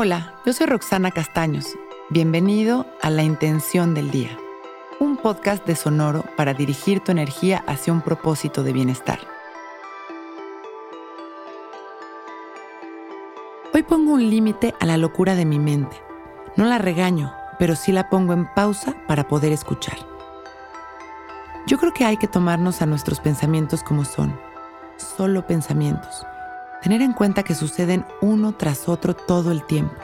Hola, yo soy Roxana Castaños. Bienvenido a La Intención del Día, un podcast de Sonoro para dirigir tu energía hacia un propósito de bienestar. Hoy pongo un límite a la locura de mi mente. No la regaño, pero sí la pongo en pausa para poder escuchar. Yo creo que hay que tomarnos a nuestros pensamientos como son, solo pensamientos. Tener en cuenta que suceden uno tras otro todo el tiempo,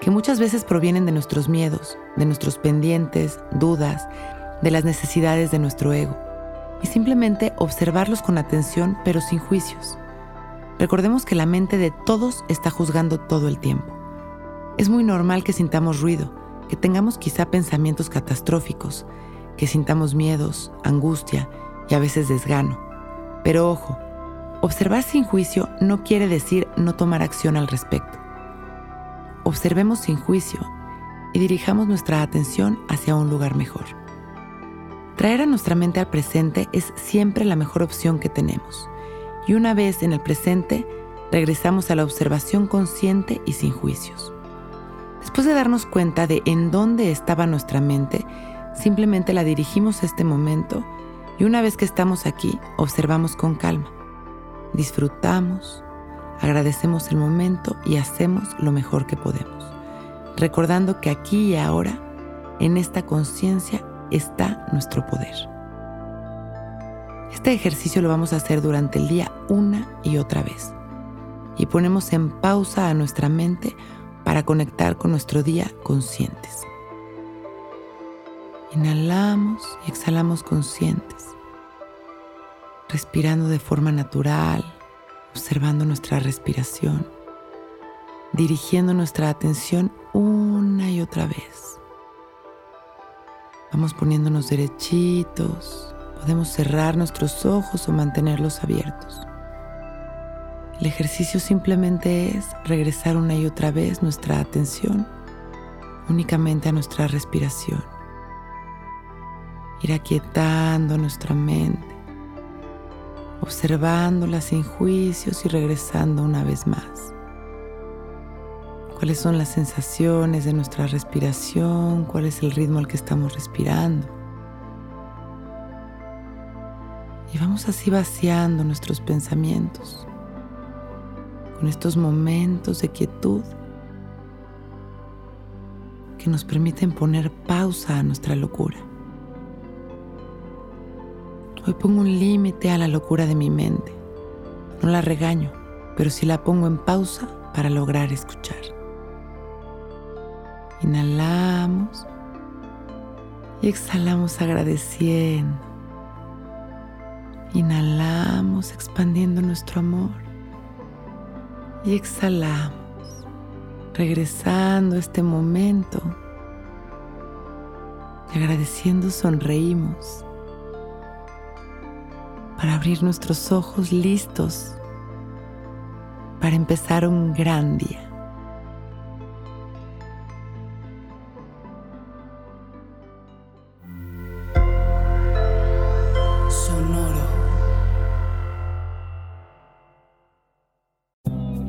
que muchas veces provienen de nuestros miedos, de nuestros pendientes, dudas, de las necesidades de nuestro ego, y simplemente observarlos con atención pero sin juicios. Recordemos que la mente de todos está juzgando todo el tiempo. Es muy normal que sintamos ruido, que tengamos quizá pensamientos catastróficos, que sintamos miedos, angustia y a veces desgano. Pero ojo, observar sin juicio no quiere decir no tomar acción al respecto. Observemos sin juicio y dirijamos nuestra atención hacia un lugar mejor. Traer a nuestra mente al presente es siempre la mejor opción que tenemos. Y una vez en el presente, regresamos a la observación consciente y sin juicios. Después de darnos cuenta de en dónde estaba nuestra mente, Simplemente la dirigimos a este momento y una vez que estamos aquí, observamos con calma. Disfrutamos, agradecemos el momento y hacemos lo mejor que podemos. Recordando que aquí y ahora, en esta conciencia, está nuestro poder. Este ejercicio lo vamos a hacer durante el día una y otra vez. Y ponemos en pausa a nuestra mente para conectar con nuestro día conscientes. Inhalamos y exhalamos conscientes, respirando de forma natural, observando nuestra respiración, dirigiendo nuestra atención una y otra vez. Vamos poniéndonos derechitos, podemos cerrar nuestros ojos o mantenerlos abiertos. El ejercicio simplemente es regresar una y otra vez nuestra atención únicamente a nuestra respiración ir aquietando nuestra mente, observándola sin juicios y regresando una vez más. ¿Cuáles son las sensaciones de nuestra respiración? ¿Cuál es el ritmo al que estamos respirando? Y vamos así vaciando nuestros pensamientos con estos momentos de quietud que nos permiten poner pausa a nuestra locura. Hoy pongo un límite a la locura de mi mente. No la regaño, pero sí la pongo en pausa para lograr escuchar. Inhalamos y exhalamos agradeciendo. Inhalamos expandiendo nuestro amor y exhalamos regresando a este momento. Agradeciendo sonreímos para abrir nuestros ojos listos para empezar un gran día.